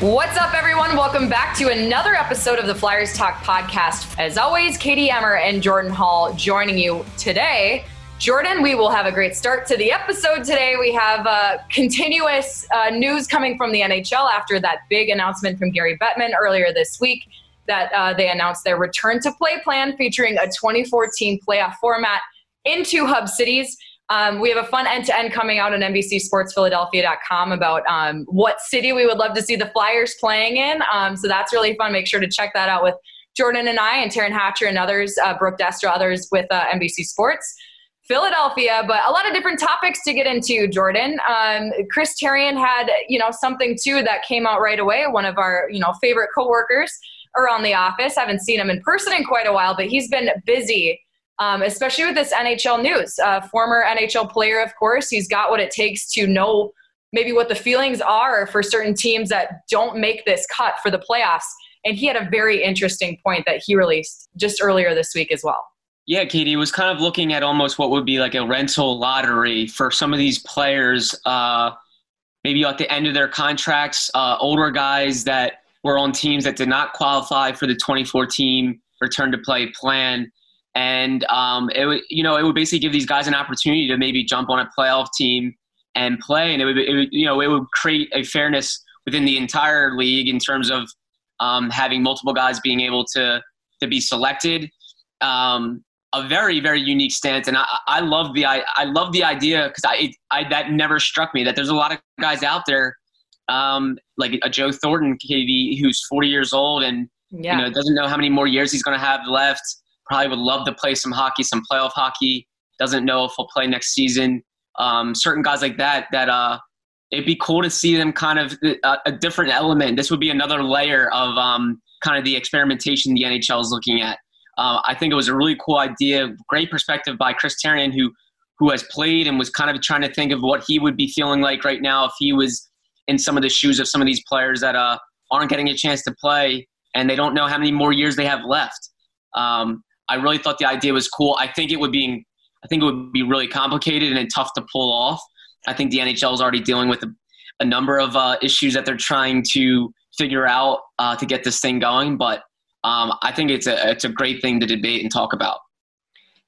What's up, everyone? Welcome back to another episode of the Flyers Talk podcast. As always, Katie Emmer and Jordan Hall joining you today. Jordan, we will have a great start to the episode today. We have uh, continuous uh, news coming from the NHL after that big announcement from Gary Bettman earlier this week that uh, they announced their return to play plan featuring a 2014 playoff format in two hub cities. Um, we have a fun end to end coming out on NBCSportsPhiladelphia.com about um, what city we would love to see the Flyers playing in. Um, so that's really fun. Make sure to check that out with Jordan and I, and Taryn Hatcher and others, uh, Brooke Destra, others with uh, NBC Sports. Philadelphia, but a lot of different topics to get into, Jordan. Um, Chris Therien had, you know, something too that came out right away. One of our, you know, favorite coworkers around the office. I haven't seen him in person in quite a while, but he's been busy um, especially with this NHL news. Uh, former NHL player, of course, he's got what it takes to know maybe what the feelings are for certain teams that don't make this cut for the playoffs. And he had a very interesting point that he released just earlier this week as well. Yeah, Katie was kind of looking at almost what would be like a rental lottery for some of these players, uh, maybe at the end of their contracts, uh, older guys that were on teams that did not qualify for the 2014 return to play plan and um, it would you know it would basically give these guys an opportunity to maybe jump on a playoff team and play, and it would, it would you know it would create a fairness within the entire league in terms of um, having multiple guys being able to to be selected. Um, a very very unique stance, and I, I love the I, I love the idea because I, I that never struck me that there's a lot of guys out there um, like a Joe Thornton, KD, who's 40 years old and yeah. you know doesn't know how many more years he's going to have left probably would love to play some hockey, some playoff hockey. Doesn't know if he'll play next season. Um, certain guys like that, that uh, it'd be cool to see them kind of a, uh, a different element. This would be another layer of um, kind of the experimentation the NHL is looking at. Uh, I think it was a really cool idea, great perspective by Chris Therien, who who has played and was kind of trying to think of what he would be feeling like right now if he was in some of the shoes of some of these players that uh, aren't getting a chance to play and they don't know how many more years they have left. Um, I really thought the idea was cool. I think it would be I think it would be really complicated and tough to pull off. I think the NHL is already dealing with a, a number of uh, issues that they're trying to figure out uh, to get this thing going. But um, I think it's a it's a great thing to debate and talk about.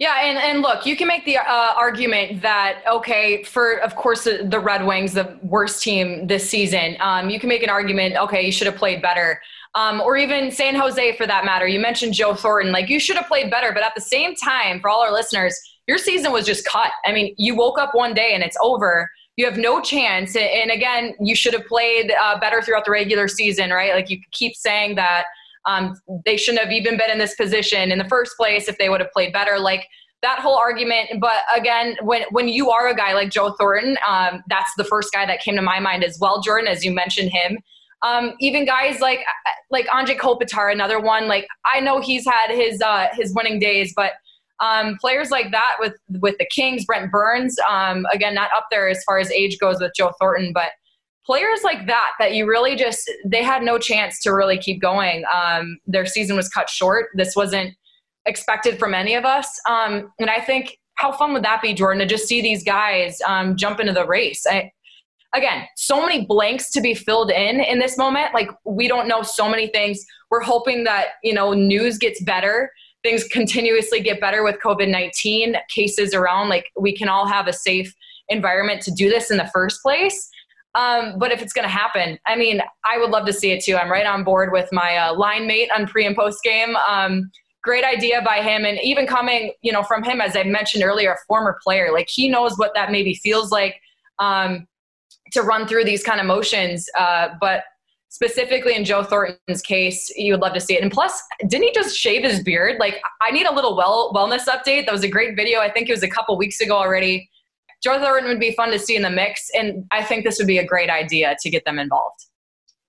Yeah, and, and look, you can make the uh, argument that, okay, for, of course, the, Red Wings, the worst team this season, um, you can make an argument, okay, you should have played better um, or even San Jose for that matter. You mentioned Joe Thornton. Like, you should have played better. But at the same time, for all our listeners, your season was just cut. I mean, you woke up one day and it's over. You have no chance. And again, you should have played uh, better throughout the regular season, right? Like, you keep saying that um, they shouldn't have even been in this position in the first place if they would have played better. Like, that whole argument. But again, when when you are a guy like Joe Thornton, um, that's the first guy that came to my mind as well. Jordan, as you mentioned him, um, even guys like like Anze Kopitar, another one. Like I know he's had his uh, his winning days, but um, players like that with with the Kings, Brent Burns, um, again not up there as far as age goes with Joe Thornton, but players like that that you really just they had no chance to really keep going. Um, their season was cut short. This wasn't expected from any of us, um, and I think how fun would that be, Jordan, to just see these guys um, jump into the race? I, again, so many blanks to be filled in in this moment. Like we don't know so many things. We're hoping that, you know, news gets better. Things continuously get better with COVID 19 cases around. Like we can all have a safe environment to do this in the first place. Um, but if it's going to happen, I mean, I would love to see it too. I'm right on board with my uh, line mate on pre and post game. Um, great idea by him, and even coming, you know, from him as I mentioned earlier, a former player. Like he knows what that maybe feels like um, to run through these kind of motions. Uh, but specifically in Joe Thornton's case, you would love to see it. And plus, didn't he just shave his beard? Like, I need a little well wellness update. That was a great video. I think it was a couple weeks ago already. Joe Thornton would be fun to see in the mix, and I think this would be a great idea to get them involved.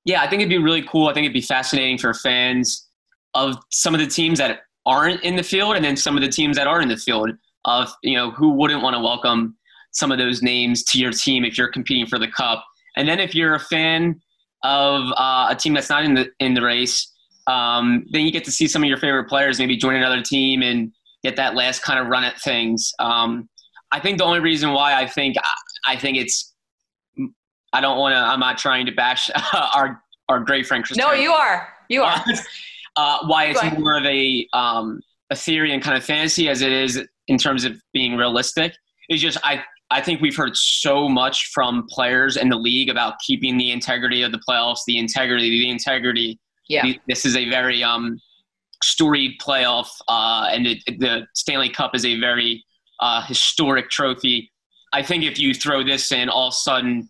Yeah, I think it'd be really cool. I think it'd be fascinating for fans of some of the teams that aren't in the field, and then some of the teams that are in the field. Of you know, who wouldn't want to welcome some of those names to your team if you're competing for the cup, and then if you're a fan of uh, a team that's not in the in the race, um, then you get to see some of your favorite players maybe join another team and get that last kind of run at things. Um, I think the only reason why I think I think it's I don't want to. I'm not trying to bash our our great friend Chris. No, you are. You are. uh, why it's more of a um, a theory and kind of fantasy as it is in terms of being realistic is just I I think we've heard so much from players in the league about keeping the integrity of the playoffs, the integrity, the integrity. Yeah. This is a very um, storied playoff, uh, and it, the Stanley Cup is a very uh, historic trophy. I think if you throw this in, all of a sudden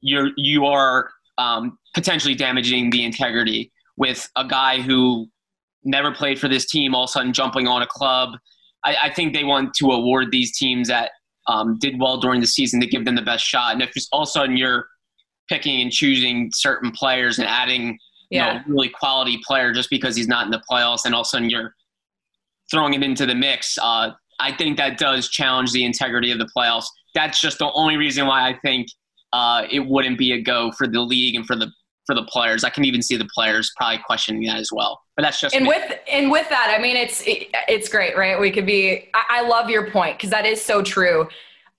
you're you are um, potentially damaging the integrity with a guy who never played for this team all of a sudden jumping on a club. I, I think they want to award these teams that um, did well during the season to give them the best shot. And if all of a sudden you're picking and choosing certain players and adding yeah. you know, really quality player just because he's not in the playoffs, and all of a sudden you're throwing him into the mix, uh, I think that does challenge the integrity of the playoffs. That's just the only reason why I think uh, it wouldn't be a go for the league and for the for the players. I can even see the players probably questioning that as well. But that's just and me. with and with that, I mean, it's it, it's great, right? We could be. I, I love your point because that is so true.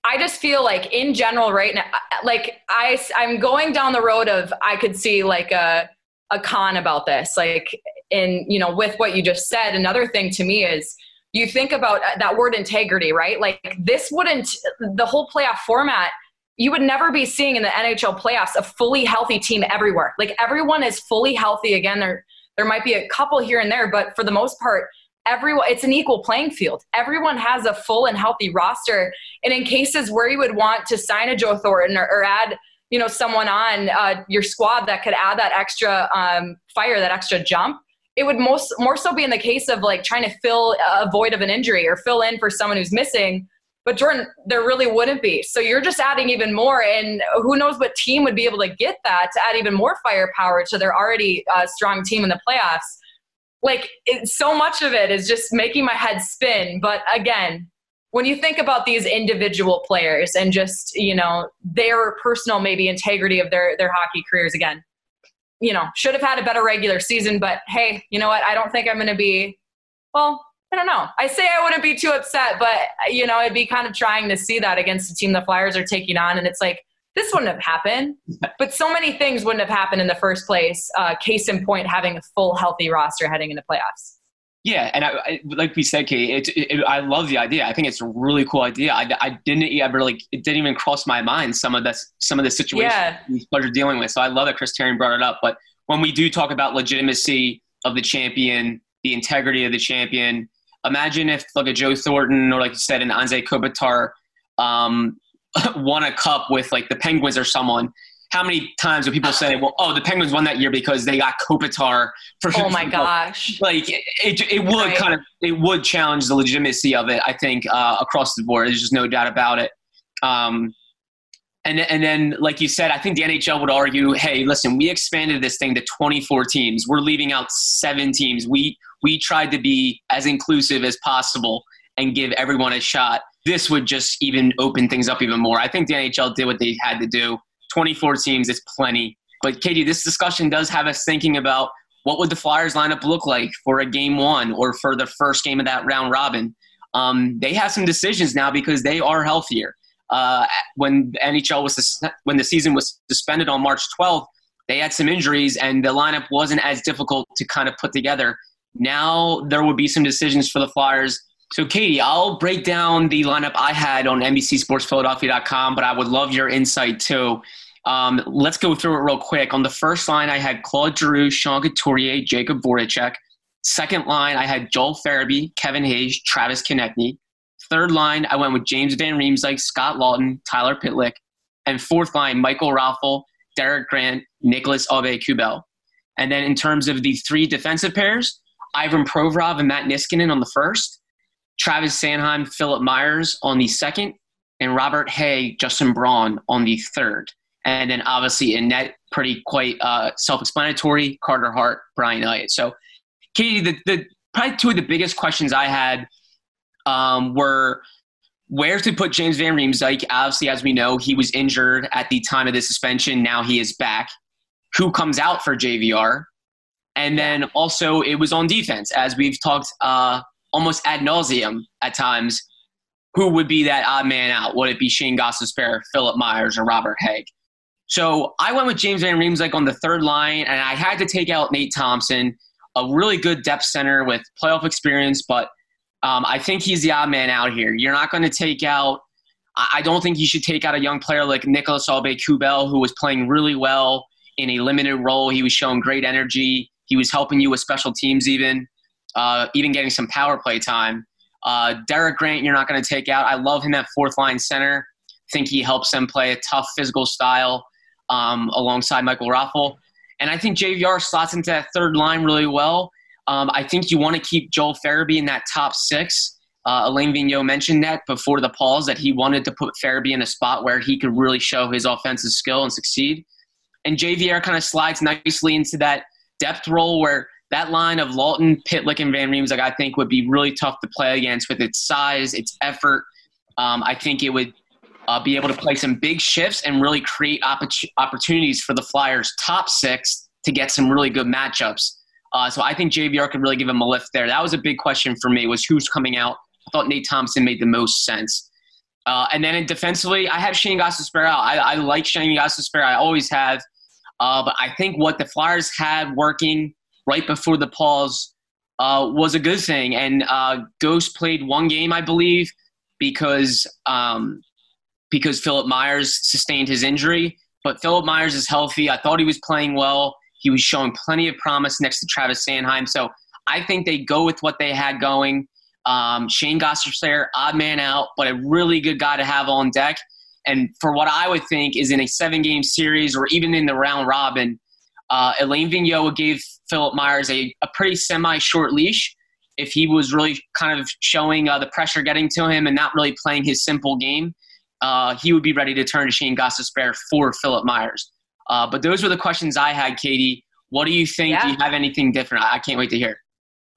I just feel like in general right now, like I I'm going down the road of I could see like a a con about this, like in you know with what you just said. Another thing to me is you think about uh, that word integrity, right? Like this wouldn't the whole playoff format you would never be seeing in the NHL playoffs a fully healthy team everywhere. Like everyone is fully healthy. Again, there there might be a couple here and there, but for the most part, everyone it's an equal playing field. Everyone has a full and healthy roster. And in cases where you would want to sign a Joe Thornton or, or add you know someone on uh, your squad that could add that extra um, fire, that extra jump, it would most more so be in the case of like trying to fill a void of an injury or fill in for someone who's missing but Jordan, there really wouldn't be. So you're just adding even more, and who knows what team would be able to get that to add even more firepower to their already uh, strong team in the playoffs. Like it, so much of it is just making my head spin. But again, when you think about these individual players and just you know their personal maybe integrity of their their hockey careers, again, you know should have had a better regular season. But hey, you know what? I don't think I'm going to be well I don't know. I say I wouldn't be too upset, but you know, it'd be kind of trying to see that against the team the Flyers are taking on, and it's like this wouldn't have happened. But so many things wouldn't have happened in the first place. Uh, case in point, having a full healthy roster heading into playoffs. Yeah, and I, I, like we said, Kate, it, it, I love the idea. I think it's a really cool idea. I, I didn't ever like it didn't even cross my mind some of this some of the situations yeah. these players are dealing with. So I love that Chris Terry brought it up. But when we do talk about legitimacy of the champion, the integrity of the champion, imagine if like a Joe Thornton or like you said an Anze Kopitar um, won a cup with like the Penguins or someone. How many times do people say, "Well, oh, the Penguins won that year because they got Kopitar"? For oh my gosh! Like it, it, it would right. kind of it would challenge the legitimacy of it. I think uh, across the board, there's just no doubt about it. Um, and and then, like you said, I think the NHL would argue, "Hey, listen, we expanded this thing to 24 teams. We're leaving out seven teams. We we tried to be as inclusive as possible and give everyone a shot. This would just even open things up even more. I think the NHL did what they had to do. 24 teams is plenty. But Katie, this discussion does have us thinking about what would the Flyers lineup look like for a game one or for the first game of that round robin. Um, they have some decisions now because they are healthier. Uh, when the NHL was when the season was suspended on March 12th, they had some injuries and the lineup wasn't as difficult to kind of put together now there would be some decisions for the Flyers So, Katie, I'll break down the lineup I had on NBCSportsPhiladelphia.com, but I would love your insight too. Um, let's go through it real quick. On the first line, I had Claude Giroux, Sean Couturier, Jakub Voracek. Second line, I had Joel Farabee, Kevin Hayes, Travis Konecny. Third line, I went with James Van Riemsdyk, Scott Lawton, Tyler Pitlick. And fourth line, Michael Raffl, Derek Grant, Nicolas Aube-Kubel. And then in terms of the three defensive pairs, Ivan Provorov and Matt Niskanen on the first, Travis Sanheim, Philippe Myers on the second, and Robert Hägg, Justin Braun on the third. And then obviously in net, pretty quite uh, self-explanatory, Carter Hart, Brian Elliott. So, Katie, the, the probably two of the biggest questions I had um, were where to put James Van Riemsdyk. Obviously, as we know, he was injured at the time of the suspension. Now he is back. Who comes out for JVR? And then also, it was on defense, as we've talked uh, almost ad nauseum at times. Who would be that odd man out? Would it be Shane Gostisbehere, Philippe Myers, or Robert Hägg? So I went with James Van Riemsdyk on the third line, and I had to take out Nate Thompson, a really good depth center with playoff experience, but um, I think he's the odd man out here. You're not going to take out. I don't think you should take out a young player like Nicolas Aube-Kubel, who was playing really well in a limited role. He was showing great energy. He was helping you with special teams, even uh, even getting some power play time. Uh, Derek Grant, you're not going to take out. I love him at fourth line center. think he helps them play a tough physical style um, alongside Michael Raffl. And I think JVR slots into that third line really well. Um, I think you want to keep Joel Farabee in that top six. Uh, Alain Vigneault mentioned that before the pause that he wanted to put Farabee in a spot where he could really show his offensive skill and succeed. And JVR kind of slides nicely into that depth role where that line of Lawton, Pitlick, and Van Riemsdyk, I think, would be really tough to play against with its size, its effort. Um, I think it would uh, be able to play some big shifts and really create opportunities for the Flyers' top six to get some really good matchups. Uh, so I think JVR could really give him a lift there. That was a big question for me was who's coming out. I thought Nate Thompson made the most sense. Uh, and then defensively, I have Shane Gostisbehere out. I, I like Shane Gostisbehere. I always have. Uh, but I think what the Flyers had working right before the pause uh, was a good thing. And uh, Ghost played one game, I believe, because um, because Philippe Myers sustained his injury. But Philippe Myers is healthy. I thought he was playing well. He was showing plenty of promise next to Travis Sanheim. So I think they go with what they had going. Um, Shane Gostisbehere, odd man out, but a really good guy to have on deck. And for what I would think is in a seven game series or even in the round robin, uh, Alain Vigneault gave Philippe Myers a, a pretty semi short leash if he was really kind of showing uh, the pressure getting to him and not really playing his simple game uh, he would be ready to turn to Shane Gostisbehere for Philippe Myers. Uh, but those were the questions I had, Katie. What do you think? Yeah. Do you have anything different? I can't wait to hear.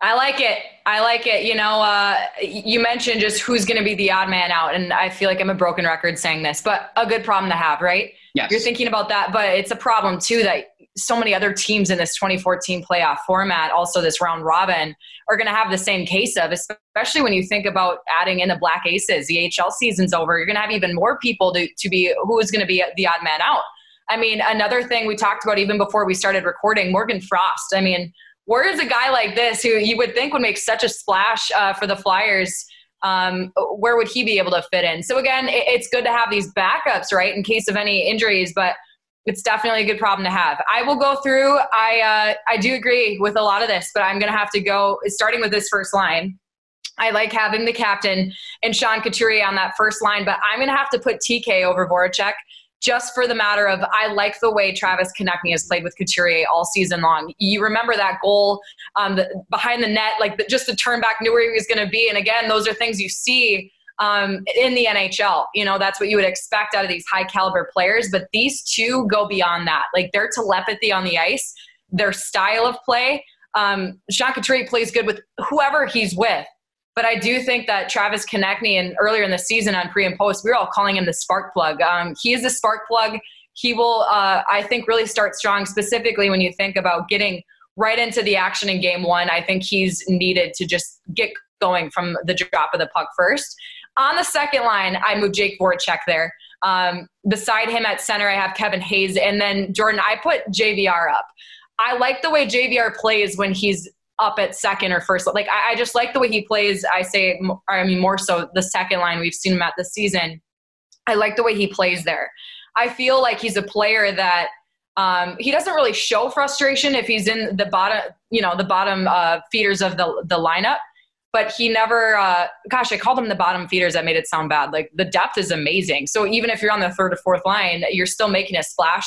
I like it. I like it. You know, uh, you mentioned just who's going to be the odd man out, and I feel like I'm a broken record saying this, but a good problem to have, right? Yes. You're thinking about that, but it's a problem too that so many other teams in this 2014 playoff format, also this round robin, are going to have the same case of, especially when you think about adding in the Black Aces. The AHL season's over. You're going to have even more people to, to be who is going to be the odd man out. I mean, another thing we talked about even before we started recording, Morgan Frost. I mean, where is a guy like this who you would think would make such a splash uh, for the Flyers? Um, where would he be able to fit in? So again, it, it's good to have these backups, right, in case of any injuries. But it's definitely a good problem to have. I will go through. I uh, I do agree with a lot of this, but I'm going to have to go starting with this first line. I like having the captain and Sean Couturier on that first line, but I'm going to have to put TK over Voracek just for the matter of I like the way Travis Konecny has played with Couturier all season long. You remember that goal um, the, behind the net, like the, just to turn back, knew where he was going to be, and again, those are things you see um, in the NHL. You know, that's what you would expect out of these high caliber players. But these two go beyond that. Like their telepathy on the ice, their style of play. Um, Couturier plays good with whoever he's with. But I do think that Travis Konecny, and earlier in the season on pre and post, we were all calling him the spark plug. Um, he is the spark plug. He will, uh, I think, really start strong, specifically when you think about getting right into the action in game one. I think he's needed to just get going from the drop of the puck first. On the second line, I moved Jake Voracek there. Um, beside him at center, I have Kevin Hayes. And then Jordan, I put JVR up. I like the way JVR plays when he's up at second or first. Like I, I just like the way he plays. I say, I mean, more so the second line we've seen him at this season. I like the way he plays there. I feel like he's a player that um, he doesn't really show frustration if he's in the bottom, you know, the bottom uh, feeders of the the lineup. But he never, uh, gosh, I called him the bottom feeders. That made it sound bad. Like the depth is amazing. So even if you're on the third or fourth line, you're still making a splash.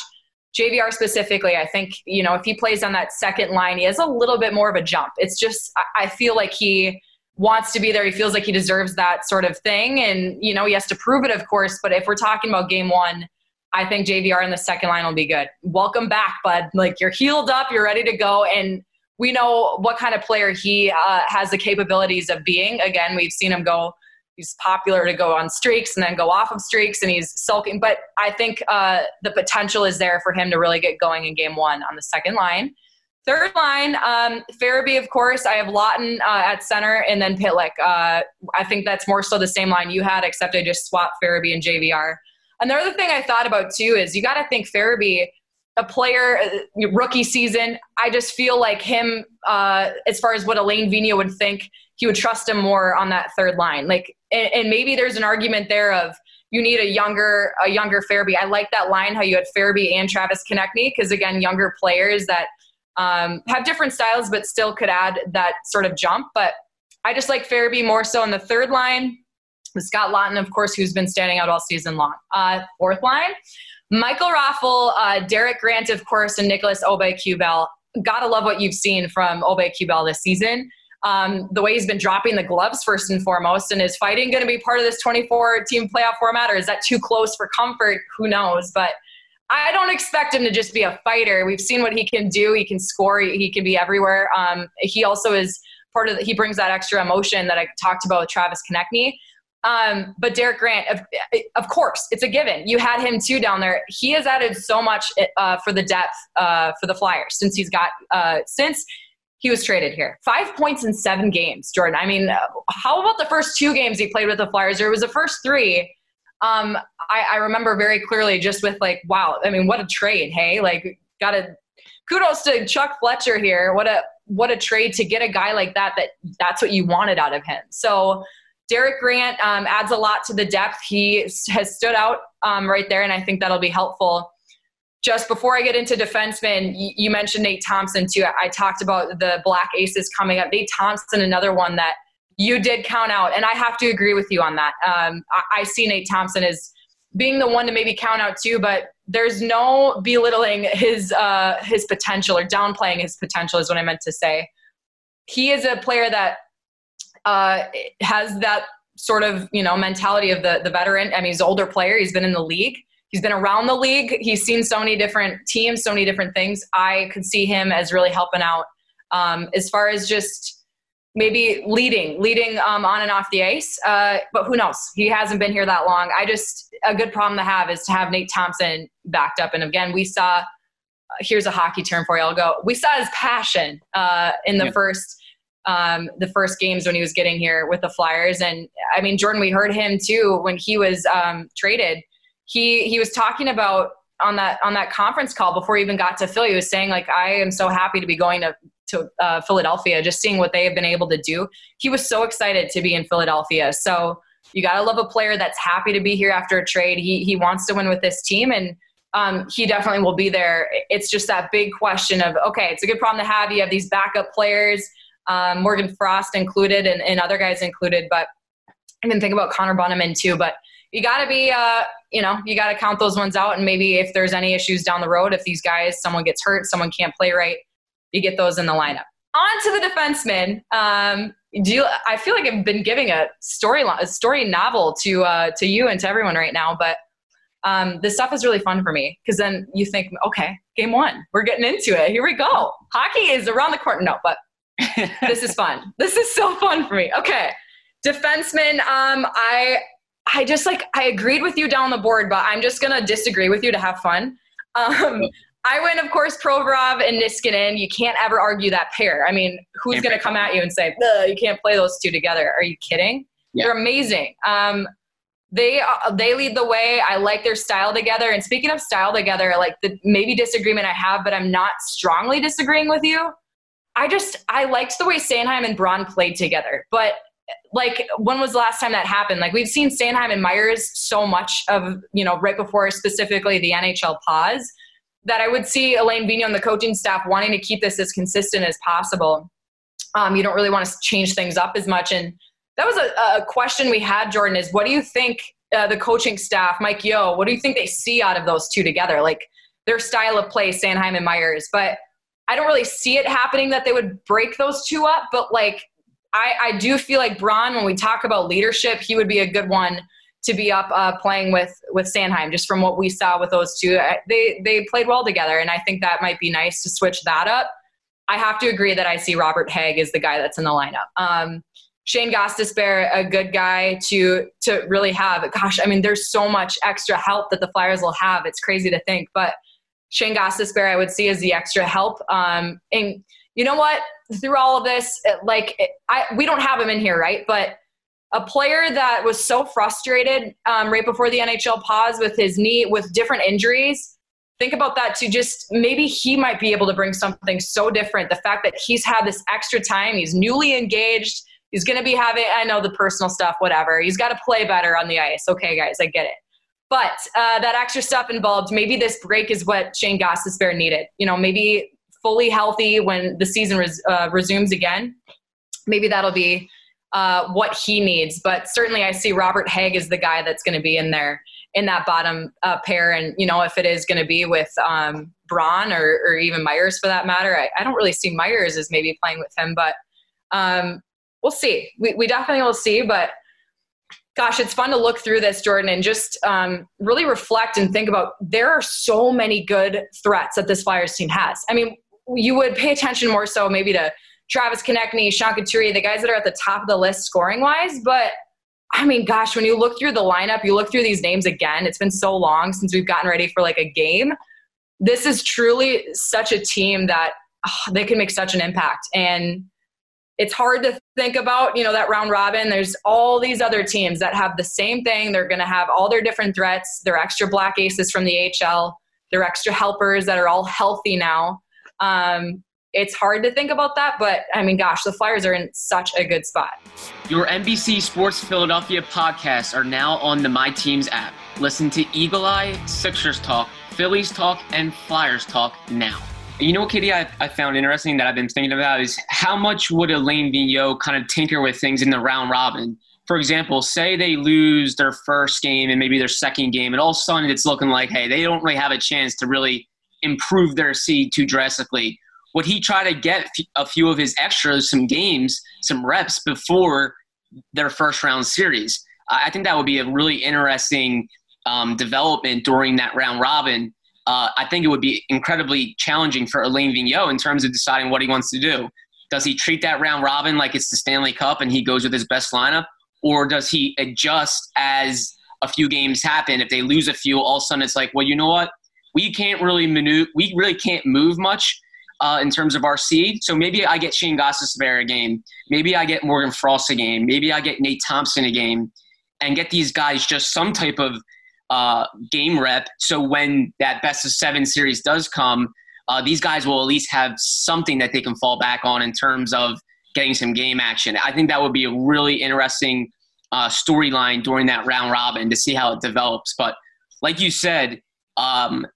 JVR specifically, I think, you know, if he plays on that second line, he has a little bit more of a jump. It's just, I feel like he wants to be there. He feels like he deserves that sort of thing. And, you know, he has to prove it, of course. But if we're talking about game one, I think JVR in the second line will be good. Welcome back, bud. Like you're healed up, you're ready to go. And we know what kind of player he uh, has the capabilities of being. Again, we've seen him go he's popular to go on streaks and then go off of streaks and he's sulking. But I think uh, the potential is there for him to really get going in game one on the second line. Third line, um, of course. I have Lawton uh, at center and then Pitlick. Uh, I think that's more so the same line you had, except I just swapped Farabee and JVR. Another thing I thought about too is you got to think Farabee, a player, uh, rookie season. I just feel like him, uh, as far as what Alain Vigneault would think, he would trust him more on that third line. Like and, and maybe there's an argument there of you need a younger a younger Farabee. I like that line how you had Farabee and Travis Konecny because again, younger players that um, have different styles but still could add that sort of jump. But I just like Farabee more so on the third line. Scott Lawton, of course, who's been standing out all season long. Uh, fourth line, Michael Raffl, uh, Derek Grant, of course, and Nicolas Aube-Kubel. Gotta love what you've seen from Aube-Kubel this season um, the way he's been dropping the gloves first and foremost. And is fighting going to be part of this 24 team playoff format, or is that too close for comfort? Who knows? But I don't expect him to just be a fighter. We've seen what he can do. He can score. He, can be everywhere. Um, he also is part of. The, he brings that extra emotion that I talked about with Travis Konecny. Um, but Derek Grant, of, of, course, it's a given. You had him too down there. He has added so much uh, for the depth uh, for the Flyers since he's got uh, since he was traded here. Five points in seven games, Jordan. I mean, how about the first two games he played with the Flyers? Or it was the first three. Um, I, I remember very clearly just with like, wow, I mean, what a trade, hey? Like, got to kudos to Chuck Fletcher here. What a what a trade to get a guy like that. That that's what you wanted out of him. So Derek Grant um, adds a lot to the depth. He has stood out um, right there, and I think that'll be helpful just before I get into defensemen, you mentioned Nate Thompson too. I talked about the Black Aces coming up. Nate Thompson, another one that you did count out, and I have to agree with you on that. Um, I, I, see Nate Thompson as being the one to maybe count out too, but there's no belittling his uh, his potential or downplaying his potential is what I meant to say. He is a player that uh, has that sort of you know mentality of the the veteran. I mean, he's an older player. He's been in the league he's been around the league. He's seen so many different teams, so many different things. I could see him as really helping out um, as far as just maybe leading, leading um, on and off the ice. Uh, but who knows? He hasn't been here that long. I just a good problem to have is to have Nate Thompson backed up. And again, we saw. Here's a hockey term for you. I'll go. We saw his passion uh, in the yeah. first. Um, the first games when he was getting here with the Flyers. And I mean, Jordan, we heard him too when he was um, traded he he was talking about on that on that conference call before he even got to Philly. He was saying like, I am so happy to be going to to uh, Philadelphia, just seeing what they have been able to do. He was so excited to be in Philadelphia. So you gotta love a player that's happy to be here after a trade. He he wants to win with this team and. Um, he definitely will be there. It's just that big question of okay, it's a good problem to have. You have these backup players, um, Morgan Frost included, and, and other guys included. But I can think about Connor Bunnaman too. But you got to be, uh, you know, you got to count those ones out. And maybe if there's any issues down the road, if these guys, someone gets hurt, someone can't play right, you get those in the lineup. On to the defensemen. Um, do you, I feel like I've been giving a story, a story novel to uh, to you and to everyone right now, but um, this stuff is really fun for me because then you think, okay, game one, we're getting into it. Here we go. Hockey is around the corner. No, but this is fun. This is so fun for me. Okay, defenseman. Um, I I just like I agreed with you down the board, but I'm just gonna disagree with you to have fun. Um, I went, of course, Provorov and Niskanen. You can't ever argue that pair. I mean, who's going to come at you and say you can't play those two together? Are you kidding? Yeah. They're amazing. Um, they uh, they lead the way. I like their style together. And speaking of style together, like the maybe disagreement I have, but I'm not strongly disagreeing with you. I just I liked the way Sanheim and Braun played together, but like when was the last time that happened? Like we've seen Sanheim and Myers so much of you know right before specifically the NHL pause that I would see Alain Vigneault and the coaching staff wanting to keep this as consistent as possible. Um, you don't really want to change things up as much, and that was a, a question we had. Jordan is what do you think uh, the coaching staff, Mike Yeo, what do you think they see out of those two together? Like their style of play, Sanheim and Myers, but I don't really see it happening that they would break those two up, but like I, I do feel like Braun, when we talk about leadership, he would be a good one to be up uh, playing with with Sanheim. Just from what we saw with those two, they they played well together, and I think that might be nice to switch that up. I have to agree that I see Robert Hägg as the guy that's in the lineup. Um, Shane Gostisbehere, a good guy to to really have. Gosh, I mean, there's so much extra help that the Flyers will have. It's crazy to think, but Shane Gostisbehere, I would see as the extra help. Um, and you know what? Through all of this, like I, we don't have him in here, right? But a player that was so frustrated um, right before the NHL pause with his knee, with different injuries. Think about that too. Just maybe he might be able to bring something so different. The fact that he's had this extra time, he's newly engaged, he's going to be having, I know the personal stuff, whatever. He's got to play better on the ice. Okay, guys, I get it. But uh, that extra stuff involved, maybe this break is what Shane Gostisbehere needed. You know, maybe fully healthy when the season res- uh, resumes again. Maybe that'll be uh, what he needs. But certainly, I see Robert Hägg is the guy that's going to be in there in that bottom uh, pair. And you know, if it is going to be with um, Braun or, or, even Myers for that matter, I, I, don't really see Myers as maybe playing with him. But um, we'll see. We, we definitely will see. But gosh, it's fun to look through this, Jordan, and just um, really reflect and think about there are so many good threats that this Flyers team has. I mean, you would pay attention more so maybe to Travis Konecny, Sean Couturier, the guys that are at the top of the list scoring wise. But I mean, gosh, when you look through the lineup, you look through these names again. It's been so long since we've gotten ready for like a game. This is truly such a team that oh, they can make such an impact. And it's hard to think about, you know, that round robin. There's all these other teams that have the same thing. They're going to have all their different threats, their extra black aces from the AHL, their extra helpers that are all healthy now. Um, it's hard to think about that, but I mean, gosh, the Flyers are in such a good spot. Your NBC Sports Philadelphia podcasts are now on the My Teams app. Listen to Eagle Eye, Sixers Talk, Phillies Talk, and Flyers Talk now. You know, Katie, I, I found interesting that I've been thinking about is how much would Alain Vigneault kind of tinker with things in the round robin? For example, say they lose their first game and maybe their second game, and all of a sudden it's looking like, hey, they don't really have a chance to really improve their seed too drastically. Would he try to get a few of his extras, some games, some reps before their first round series? I think that would be a really interesting um, development during that round robin uh, I think it would be incredibly challenging for Alain Vigneault in terms of deciding what he wants to do. Does he treat that round robin like it's the Stanley Cup and he goes with his best lineup? Or does he adjust as a few games happen? If they lose a few, all of a sudden it's like, well, you know what? We can't really maneuver, we really can't move much uh, in terms of our seed. So maybe I get Shane Gostisbehere a game. Maybe I get Morgan Frost a game. Maybe I get Nate Thompson a game and get these guys just some type of uh, game rep. So when that best of seven series does come, uh, these guys will at least have something that they can fall back on in terms of getting some game action. I think that would be a really interesting uh, storyline during that round robin to see how it develops. But like you said, um,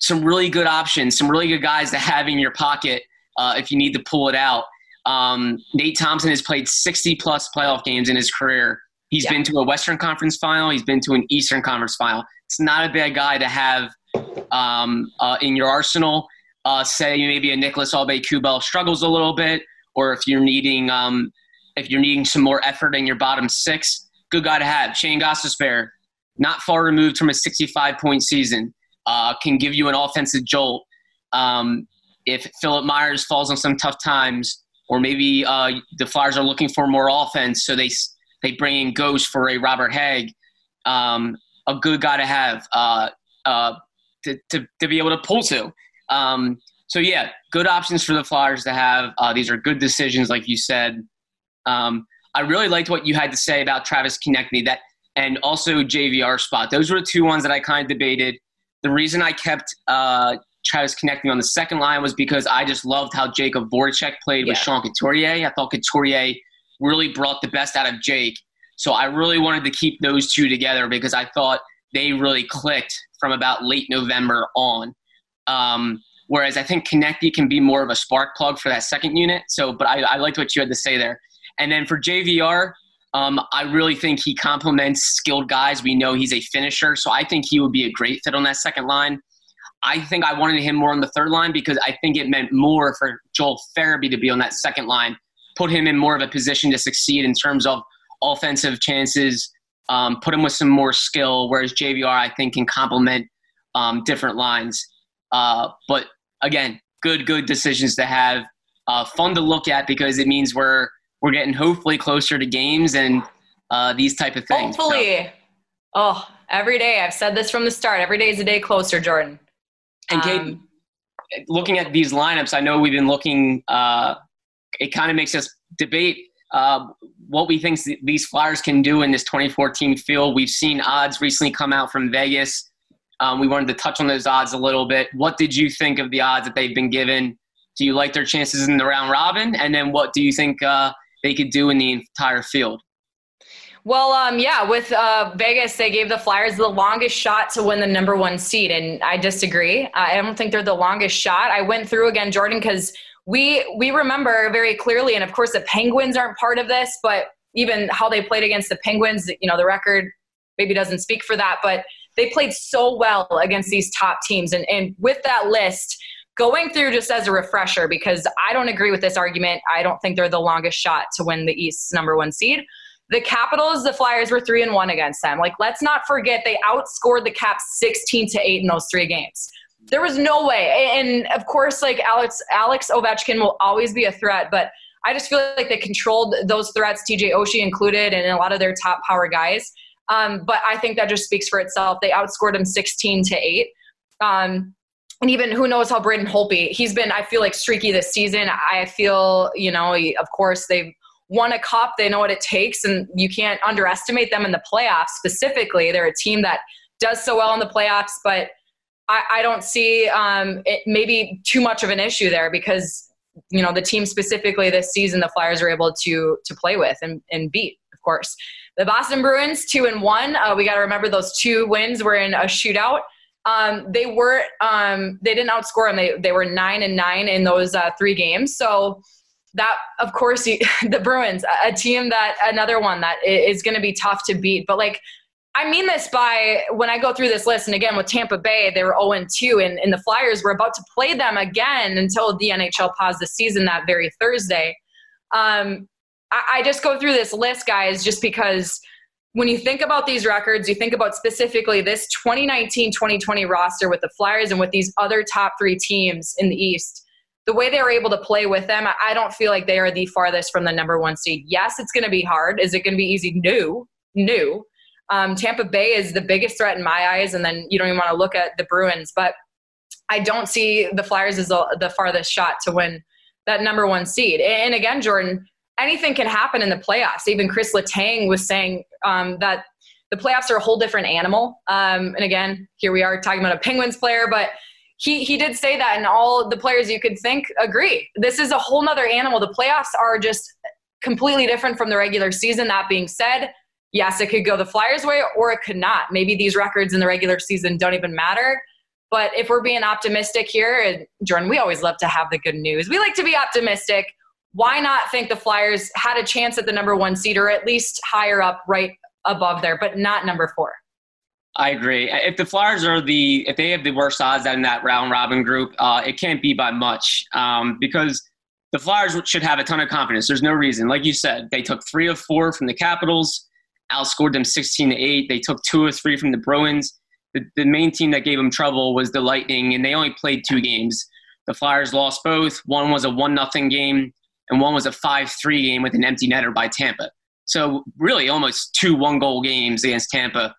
some really good options, some really good guys to have in your pocket uh, if you need to pull it out. Um, Nate Thompson has played 60 plus playoff games in his career. He's yeah. been to a Western Conference final. He's been to an Eastern Conference final. It's not a bad guy to have um, uh, in your arsenal. Uh, say maybe a Nicolas Aube-Kubel struggles a little bit, or if you're needing um, if you're needing some more effort in your bottom six, good guy to have. Shane Gostisbehere, not far removed from a 65 point season, uh, can give you an offensive jolt. Um, if Philippe Myers falls on some tough times, or maybe uh, the Flyers are looking for more offense, so they they bring in Ghost for a Robert Hägg, um, a good guy to have uh, uh, to, to, to be able to pull to. Um, so yeah, good options for the Flyers to have. Uh, these are good decisions, like you said. Um, I really liked what you had to say about Travis Konecny that, and also JVR spot. Those were the two ones that I kind of debated. The reason I kept uh, Travis Konecny on the second line was because I just loved how Jakub Voracek played with Sean Couturier. I thought Couturier really brought the best out of Jake. So I really wanted to keep those two together because I thought they really clicked from about late November on. Um, whereas I think Konecny can be more of a spark plug for that second unit. So, but I, I liked what you had to say there. And then for JVR, um, I really think he complements skilled guys. We know he's a finisher, so I think he would be a great fit on that second line. I think I wanted him more on the third line because I think it meant more for Joel Farabee to be on that second line, put him in more of a position to succeed in terms of offensive chances, um, put him with some more skill, whereas JVR, I think, can complement um, different lines. Uh, but again, good, good decisions to have. Uh, fun to look at because it means we're we're getting hopefully closer to games and uh, these type of things. Hopefully. So, oh, every day. I've said this from the start. Every day is a day closer, Jordan. And Kate, um, looking at these lineups, I know we've been looking. Uh, it kind of makes us debate uh, what we think these Flyers can do in this 2014 field. We've seen odds recently come out from Vegas. Um, we wanted to touch on those odds a little bit. What did you think of the odds that they've been given? Do you like their chances in the round robin? And then what do you think uh, they could do in the entire field? Well, um, yeah, with uh, Vegas, they gave the Flyers the longest shot to win the number one seed, and I disagree. I don't think they're the longest shot. I went through again, Jordan, because we we remember very clearly, and of course the Penguins aren't part of this, but even how they played against the Penguins, you know, the record maybe doesn't speak for that, but they played so well against these top teams, and and with that list going through just as a refresher because I don't agree with this argument. I don't think they're the longest shot to win the East's number one seed. The Capitals, the Flyers were three and one against them. Like, let's not forget they outscored the Caps 16 to eight in those three games. There was no way. And of course, like Alex Alex Ovechkin will always be a threat, but I just feel like they controlled those threats, TJ Oshie included, and a lot of their top power guys. Um, but I think that just speaks for itself. They outscored them 16 to 8. Um, and even who knows how Braden Holtby, he's been, I feel like streaky this season. I feel, you know, of course they've won a cup. They know what it takes, and you can't underestimate them in the playoffs specifically. They're a team that does so well in the playoffs, but I, I don't see um, it maybe too much of an issue there because, you know, the team specifically this season, the Flyers are able to to play with and, and beat, of course. The Boston Bruins, two and one. Uh, we got to remember those two wins were in a shootout. Um, they were um, they didn't outscore them. They they were nine and nine in those uh, three games. So that of course the Bruins, a team that another one that is going to be tough to beat. But like I mean this by when I go through this list, and again with Tampa Bay, they were 0 2, and, the Flyers were about to play them again until the NHL paused the season that very Thursday. Um, I, I just go through this list, guys, just because when you think about these records, you think about specifically this 2019 2020 roster with the Flyers and with these other top three teams in the East, the way they were able to play with them, I don't feel like they are the farthest from the number one seed. Yes, it's going to be hard. Is it going to be easy? No, no. Um, Tampa Bay is the biggest threat in my eyes, and then you don't even want to look at the Bruins. But I don't see the Flyers as the farthest shot to win that number one seed. And again, Jordan, anything can happen in the playoffs. Even Chris Letang was saying um, that the playoffs are a whole different animal. Um, and again, here we are talking about a Penguins player, but he, he did say that, and all the players you could think agree. This is a whole nother animal. The playoffs are just completely different from the regular season. That being said, yes, it could go the Flyers' way or it could not. Maybe these records in the regular season don't even matter. But if we're being optimistic here, and Jordan, we always love to have the good news. We like to be optimistic why not think the Flyers had a chance at the number one seed or at least higher up right above there, but not number four? I agree. If the Flyers are the if they have the worst odds in that round robin group, uh, it can't be by much um, because the Flyers should have a ton of confidence. There's no reason, like you said, they took three of four from the Capitals, outscored them 16 to eight. They took two or three from the Bruins. The, the main team that gave them trouble was the Lightning, and they only played two games. The Flyers lost both. One was a one nothing game and one was a 5-3 game with an empty netter by Tampa. So really almost two one-goal games against Tampa.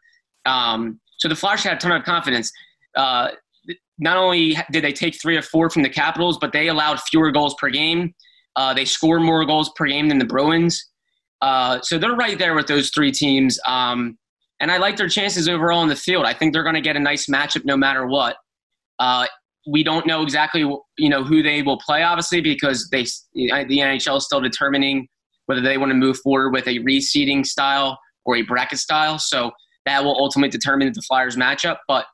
Um, so the Flyers had a ton of confidence. Uh, not only did they take three or four from the Capitals, but they allowed fewer goals per game. Uh, they scored more goals per game than the Bruins. Uh, so they're right there with those three teams. Um, and I like their chances overall in the field. I think they're going to get a nice matchup no matter what. Uh, we don't know exactly you know who they will play, obviously, because they the NHL is still determining whether they want to move forward with a reseeding style or a bracket style. So that will ultimately determine the Flyers matchup. But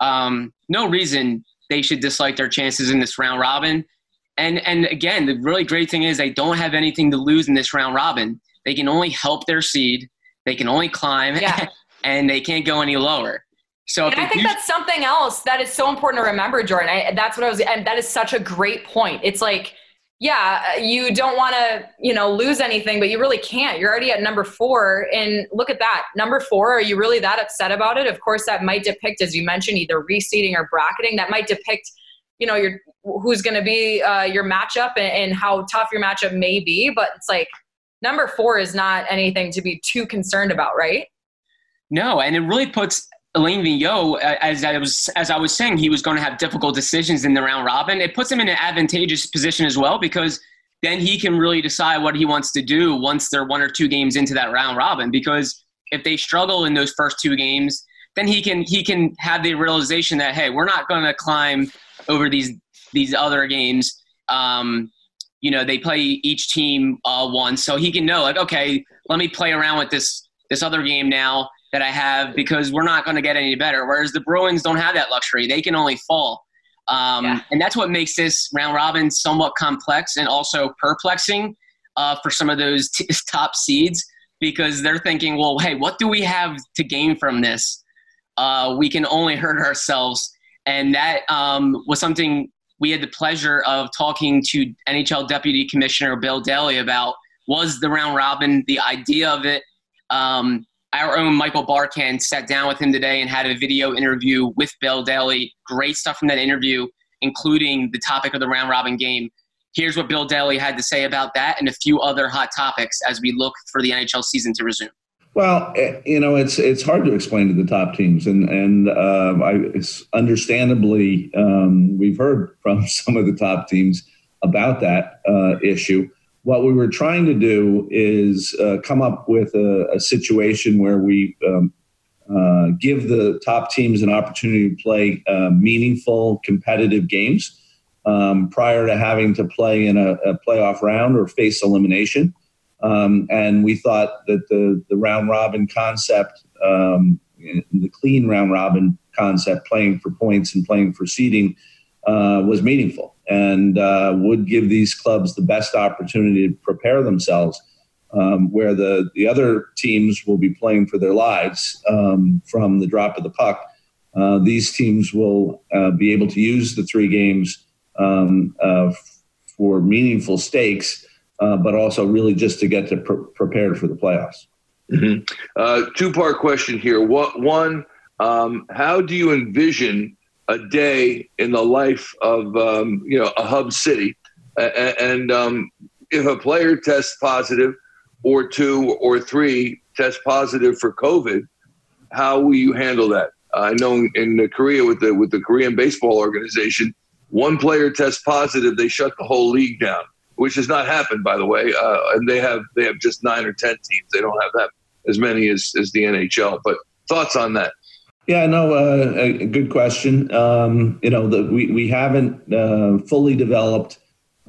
um, no reason they should dislike their chances in this round robin. And and again, the really great thing is they don't have anything to lose in this round robin. They can only help their seed. They can only climb, yeah. and they can't go any lower. So and I think that's something else that is so important to remember, Jordan. I, that's what I was, and that is such a great point. It's like, yeah, you don't want to, you know, lose anything, but you really can't. You're already at number four, and look at that, number four. Are you really that upset about it? Of course, that might depict, as you mentioned, either reseeding or bracketing. That might depict, you know, your who's going to be uh, your matchup and, and how tough your matchup may be. But it's like number four is not anything to be too concerned about, right? No, and it really puts Alain Vigneault, as I was as I was saying, he was going to have difficult decisions in the round robin. It puts him in an advantageous position as well because then he can really decide what he wants to do once they're one or two games into that round robin. Because if they struggle in those first two games, then he can he can have the realization that hey, we're not going to climb over these these other games. Um, you know, they play each team uh, once, so he can know like, okay, let me play around with this this other game now that I have because we're not going to get any better. Whereas the Bruins don't have that luxury; they can only fall, um, yeah. and that's what makes this round robin somewhat complex and also perplexing uh, for some of those t- top seeds because they're thinking, well, hey, what do we have to gain from this? Uh, we can only hurt ourselves, and that um, was something we had the pleasure of talking to NHL Deputy Commissioner Bill Daly about. Was the round robin the idea of it? Um, our own Michael Barkann sat down with him today and had a video interview with Bill Daly. Great stuff from that interview, including the topic of the round robin game. Here's what Bill Daly had to say about that and a few other hot topics as we look for the NHL season to resume. Well, eh, you know, it's it's hard to explain to the top teams, and and uh, I, understandably, um, we've heard from some of the top teams about that uh, issue what we were trying to do is uh, come up with a, a situation where we um, uh, give the top teams an opportunity to play uh, meaningful competitive games um, prior to having to play in a, a playoff round or face elimination. Um, and we thought that the, the round robin concept, um, the clean round robin concept, playing for points and playing for seeding, uh, was meaningful and uh, would give these clubs the best opportunity to prepare themselves. Um, where the, the other teams will be playing for their lives um, from the drop of the puck. Uh, these teams will uh, be able to use the three games um, uh, for meaningful stakes, uh, but also really just to get to pr- prepared for the playoffs. Mm-hmm. Uh, Two part question here. What, one, um, how do you envision a day in the life of um, you know a hub city, and um, if a player tests positive, or two or three test positive for COVID, how will you handle that? I know in Korea with the with the Korean baseball organization, one player tests positive, they shut the whole league down, which has not happened, by the way. Uh, and they have they have just nine or ten teams. They don't have that as many as as the NHL. But thoughts on that? Yeah, no, uh, a good question. Um, you know, the, we we haven't uh, fully developed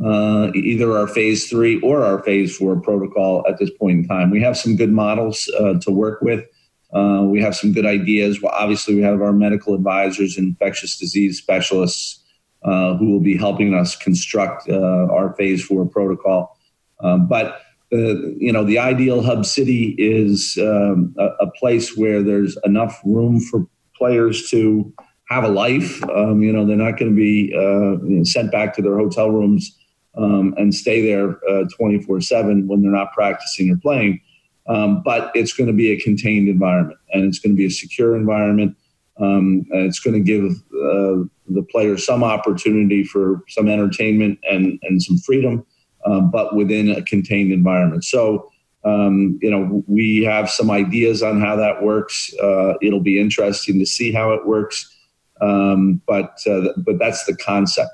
uh, either our phase three or our phase four protocol at this point in time. We have some good models uh, to work with. Uh, we have some good ideas. Well, obviously, we have our medical advisors infectious disease specialists uh, who will be helping us construct our phase four protocol. Um, but you know, the ideal hub city is um, a, a, place where there's enough room for players to have a life. Um, you know, they're not going to be uh, you know, sent back to their hotel rooms um, and stay there uh, 24 7 when they're not practicing or playing. Um, but it's going to be a contained environment and it's going to be a secure environment. Um, it's going to give uh, the players some opportunity for some entertainment and, and some freedom um, but within a contained environment. So, um, you know, we have some ideas on how that works. Uh, it'll be interesting to see how it works, um, but uh, but that's the concept.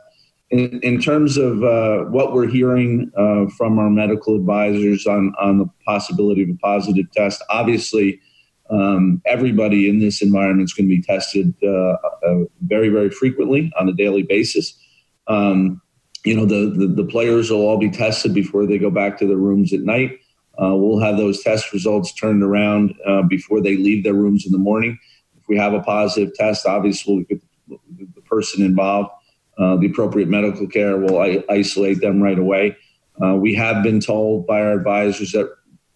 In, in terms of uh, what we're hearing uh, from our medical advisors on on the possibility of a positive test, obviously. Um, everybody in this environment is going to be tested uh, uh, very, very frequently on a daily basis. Um, you know, the, the, the players will all be tested before they go back to their rooms at night. Uh, we'll have those test results turned around uh, before they leave their rooms in the morning. If we have a positive test, obviously we'll get the person involved uh, the appropriate medical care. We'll I- isolate them right away. Uh, we have been told by our advisors that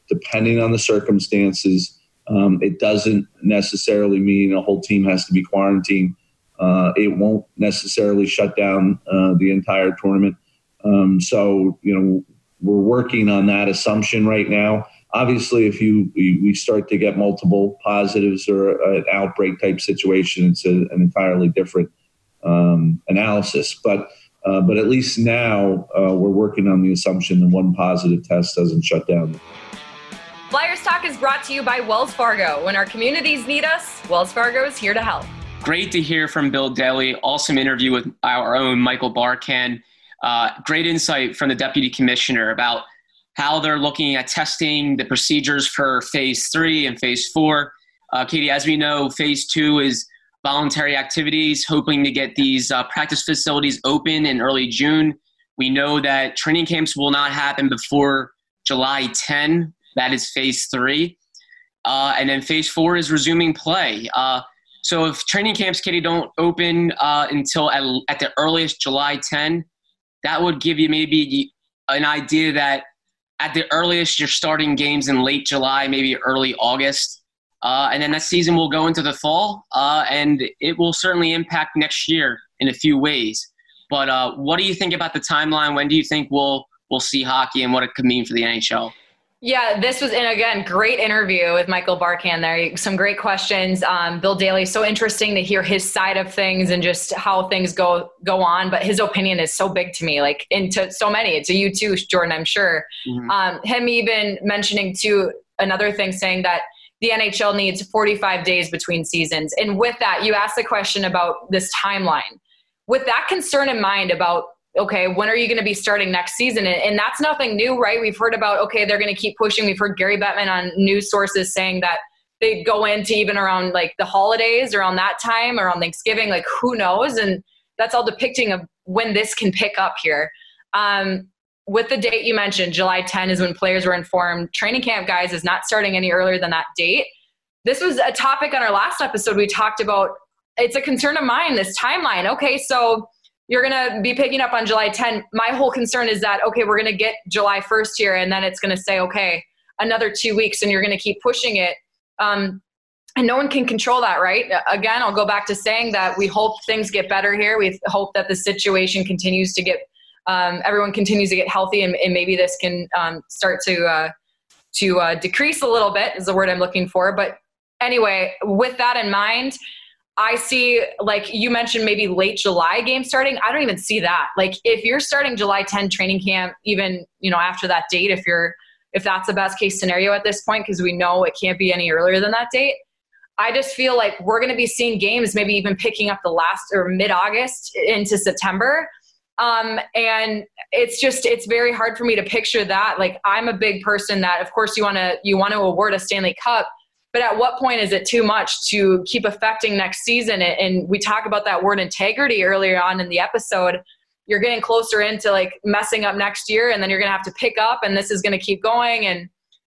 depending on the circumstances, um, it doesn't necessarily mean a whole team has to be quarantined. Uh, it won't necessarily shut down uh, the entire tournament. Um, so, you know, we're working on that assumption right now. Obviously, if you we start to get multiple positives or an outbreak type situation, it's a, an entirely different um, analysis. But uh, but at least now uh, we're working on the assumption that one positive test doesn't shut down. Flyers Talk is brought to you by Wells Fargo. When our communities need us, Wells Fargo is here to help. Great to hear from Bill Daly. Awesome interview with our own Michael Barkann. Uh, great insight from the deputy commissioner about how they're looking at testing the procedures for phase three and phase four. Uh, Katie, as we know, phase two is voluntary activities, hoping to get these uh, practice facilities open in early June. We know that training camps will not happen before July 10. That is phase three. Uh, and then phase four is resuming play. Uh, so if training camps, Katie, don't open uh, until at, at the earliest July 10, that would give you maybe an idea that at the earliest you're starting games in late July, maybe early August. Uh, and then that season will go into the fall, uh, and it will certainly impact next year in a few ways. But uh, what do you think about the timeline? When do you think we'll we'll see hockey and what it could mean for the NHL? Yeah, this was, and again, great interview with Michael Barkann there. Some great questions. Um, Bill Daly, so interesting to hear his side of things and just how things go go on. But his opinion is so big to me, like into so many. It's a you too, Jordan, I'm sure. Mm-hmm. Um, him even mentioning too another thing, saying that the NHL needs 45 days between seasons. And with that, you asked the question about this timeline. With that concern in mind about okay, when are you going to be starting next season? And, that's nothing new, right? We've heard about, okay, they're going to keep pushing. We've heard Gary Bettman on news sources saying that they go into even around like the holidays, around that time, around Thanksgiving, like who knows? And that's all depicting of when this can pick up here. Um, with the date you mentioned, July 10 is when players were informed. Training camp, guys, is not starting any earlier than that date. This was a topic on our last episode. We talked about it's a concern of mine, this timeline. Okay, so you're going to be picking up on July 10. My whole concern is that, okay, we're going to get July 1st here, and then it's going to say, okay, another two weeks, and you're going to keep pushing it. Um, and no one can control that, right? Again, I'll go back to saying that we hope things get better here. We hope that the situation continues to get, um, everyone continues to get healthy, and, and maybe this can um, start to uh, to uh, decrease a little bit. Is the word I'm looking for. But anyway, with that in mind, I see, like you mentioned, maybe late July game starting. I don't even see that. Like, if you're starting July 10 training camp, even you know after that date, if you're if that's the best case scenario at this point, because we know it can't be any earlier than that date. I just feel like we're going to be seeing games maybe even picking up the last or mid August into September. Um, and it's just it's very hard for me to picture that. Like I'm a big person that, of course, you want to you want to award a Stanley Cup but at what point is it too much to keep affecting next season? And we talk about that word integrity earlier on in the episode. You're getting closer into like messing up next year, and then you're going to have to pick up, and this is going to keep going. And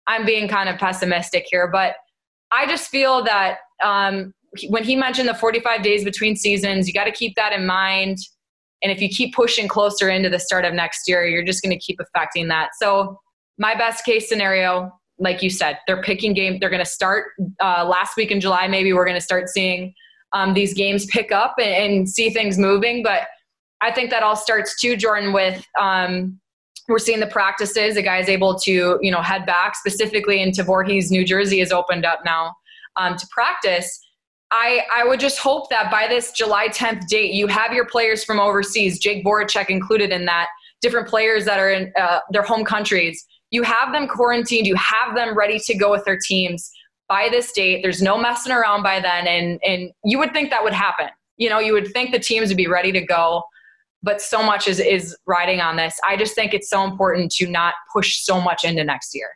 I'm being kind of pessimistic here, but I just feel that um, when he mentioned the 45 days between seasons, you got to keep that in mind. And if you keep pushing closer into the start of next year, you're just going to keep affecting that. So, my best case scenario, like you said, they're picking game. They're going to start uh, last week in July. Maybe we're going to start seeing um, these games pick up and, and, see things moving. But I think that all starts too, Jordan, with um, we're seeing the practices. The guy's able to you know head back specifically into Voorhees, New Jersey, is opened up now um, to practice. I, I would just hope that by this July 10th date, you have your players from overseas, Jake Voracek included in that, different players that are in uh, their home countries you have them quarantined, you have them ready to go with their teams by this date. There's no messing around by then. And, and you would think that would happen. You know, you would think the teams would be ready to go, but so much is, is riding on this. I just think it's so important to not push so much into next year.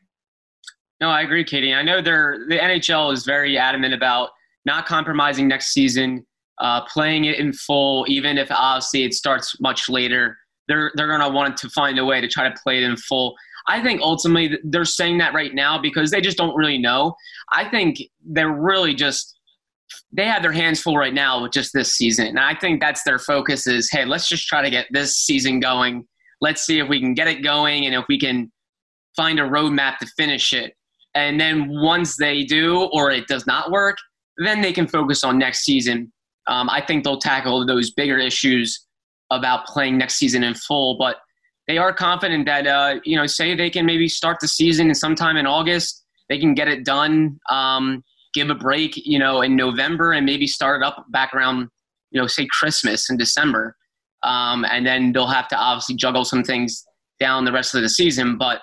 No, I agree, Katie. I know they're the NHL is very adamant about not compromising next season, uh, playing it in full, even if obviously it starts much later. They're they're gonna want to find a way to try to play it in full. I think ultimately they're saying that right now because they just don't really know. I think they're really just they have their hands full right now with just this season. And I think that's their focus is, hey, let's just try to get this season going. Let's see if we can get it going and if we can find a roadmap to finish it. And then once they do or it does not work, then they can focus on next season. Um, I think they'll tackle those bigger issues about playing next season in full. But they are confident that, uh, you know, say they can maybe start the season sometime in August, they can get it done. Um, give a break, you know, in November and maybe start up back around, you know, say Christmas in December. Um, and then they'll have to obviously juggle some things down the rest of the season. But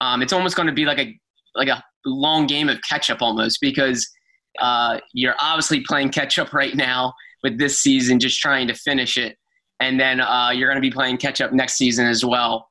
um, it's almost going to be like a like a long game of catch up almost because uh, you're obviously playing catch up right now with this season, just trying to finish it, and then uh, you're going to be playing catch up next season as well.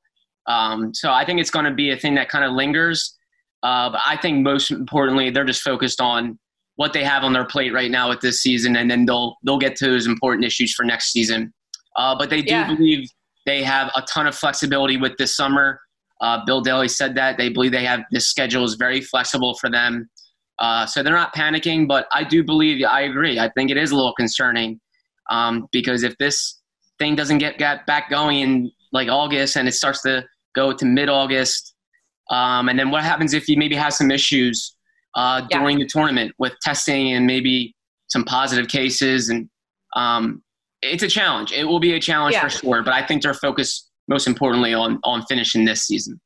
Um, so I think it's going to be a thing that kind of lingers. Uh, but I think most importantly, they're just focused on what they have on their plate right now with this season, and then they'll they'll get to those important issues for next season. Uh, but they do yeah. believe they have a ton of flexibility with this summer. Uh, Bill Daly said that they believe they have this schedule is very flexible for them, uh, so they're not panicking. But I do believe I agree. I think it is a little concerning um, because if this thing doesn't get, get back going in like August and it starts to go to mid August um, and then what happens if you maybe have some issues uh, during the tournament with testing and maybe some positive cases? And um, it's a challenge. It will be a challenge yeah. for sure. But I think they're focused most importantly on on finishing this season.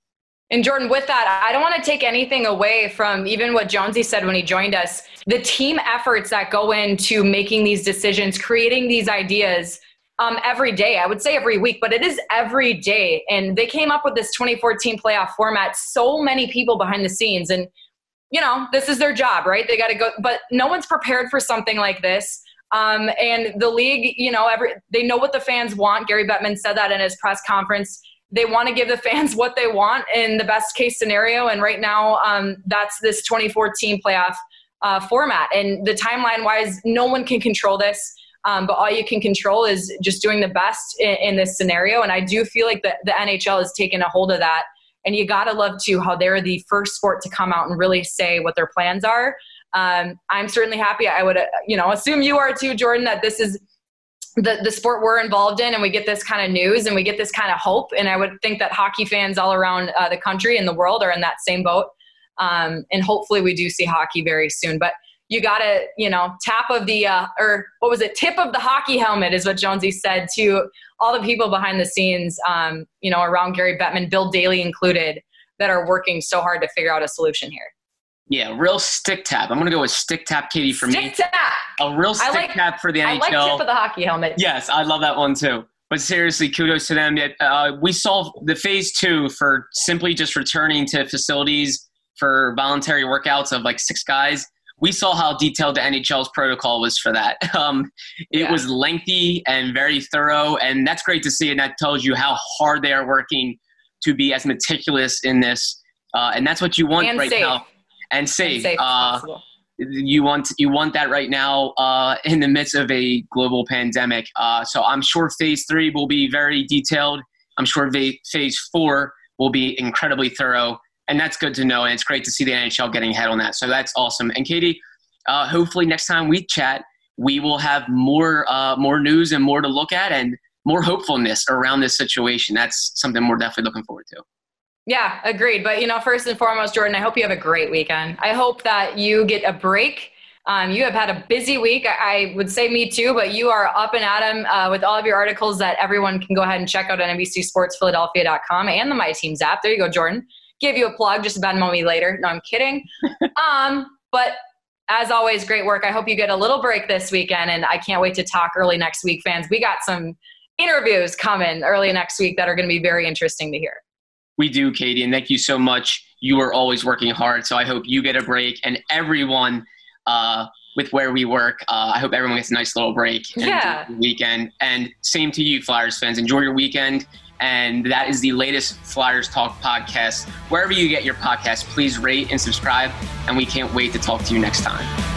And Jordan, with that, I don't want to take anything away from even what Jonesy said when he joined us. The team efforts that go into making these decisions, creating these ideas um, every day. I would say every week, but it is every day. And they came up with this 2014 playoff format. So many people behind the scenes, and you know, this is their job, right? They got to go, but no one's prepared for something like this. Um, and the league, you know, every they know what the fans want. Gary Bettman said that in his press conference. They want to give the fans what they want in the best case scenario, and right now, um, that's this 2014 playoff uh, format. And the timeline wise, no one can control this. Um, but all you can control is just doing the best in, in this scenario. And I do feel like the, the NHL has taken a hold of that. And you got to love too how they're the first sport to come out and really say what their plans are. Um, I'm certainly happy. I would, uh, you know, assume you are too, Jordan, that this is the, the sport we're involved in and we get this kind of news and we get this kind of hope. And I would think that hockey fans all around uh, the country and the world are in that same boat. Um, and hopefully we do see hockey very soon. But you got to, you know, tap of the, uh, or what was it, tip of the hockey helmet is what Jonesy said to all the people behind the scenes, um, you know, around Gary Bettman, Bill Daly included, that are working so hard to figure out a solution here. Yeah, real stick tap. I'm going to go with stick tap, Katie, for stick me. Stick tap. A real stick like, tap for the NHL. I like tip of the hockey helmet. Yes, I love that one too. But seriously, kudos to them. Uh, we saw the phase two for simply just returning to facilities for voluntary workouts of like six guys we saw how detailed the NHL's protocol was for that. Um, it yeah. was lengthy and very thorough, and that's great to see. And that tells you how hard they are working to be as meticulous in this. Uh, and that's what you want and right safe. now. And safe. And safe uh, you want you want that right now uh, in the midst of a global pandemic. Uh, so I'm sure Phase Three will be very detailed. I'm sure Phase Four will be incredibly thorough and that's good to know. And it's great to see the NHL getting ahead on that. So that's awesome. And Katie, uh, hopefully next time we chat, we will have more uh, more news and more to look at and more hopefulness around this situation. That's something we're definitely looking forward to. Yeah, agreed. But you know, first and foremost, Jordan, I hope you have a great weekend. I hope that you get a break. Um, you have had a busy week. I would say me too, but you are up and at 'em uh, with all of your articles that everyone can go ahead and check out on NBCSportsPhiladelphia.com and the My Teams app. There you go, Jordan give you a plug, just about a moment later. No, I'm kidding. um, but as always, great work. I hope you get a little break this weekend, and I can't wait to talk early next week, fans. We got some interviews coming early next week that are going to be very interesting to hear. We do, Katie, and thank you so much. You are always working hard, so I hope you get a break, and everyone uh, with where we work, uh, I hope everyone gets a nice little break and yeah. weekend. And same to you, Flyers fans. Enjoy your weekend And that is the latest Flyers Talk podcast. Wherever you get your podcast, please rate and subscribe. And we can't wait to talk to you next time.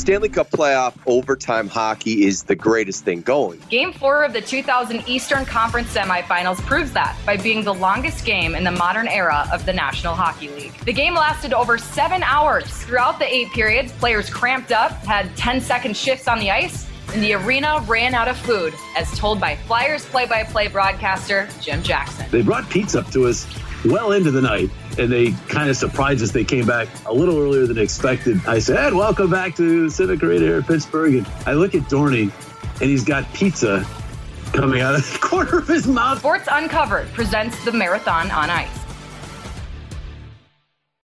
Stanley Cup playoff overtime hockey is the greatest thing going. Game four of the 2000 Eastern Conference semifinals proves that by being the longest game in the modern era of the National Hockey League. The game lasted over seven hours. Throughout the eight periods, players cramped up, had 10 second shifts on the ice, and the arena ran out of food, as told by Flyers play by play broadcaster Jim Jackson. They brought pizza up to us well into the night and they kind of surprised us. They came back a little earlier than expected. I said, welcome back to Civic Arena here in Pittsburgh. And I look at Dorney and he's got pizza coming out of the corner of his mouth. Sports Uncovered presents the Marathon on Ice.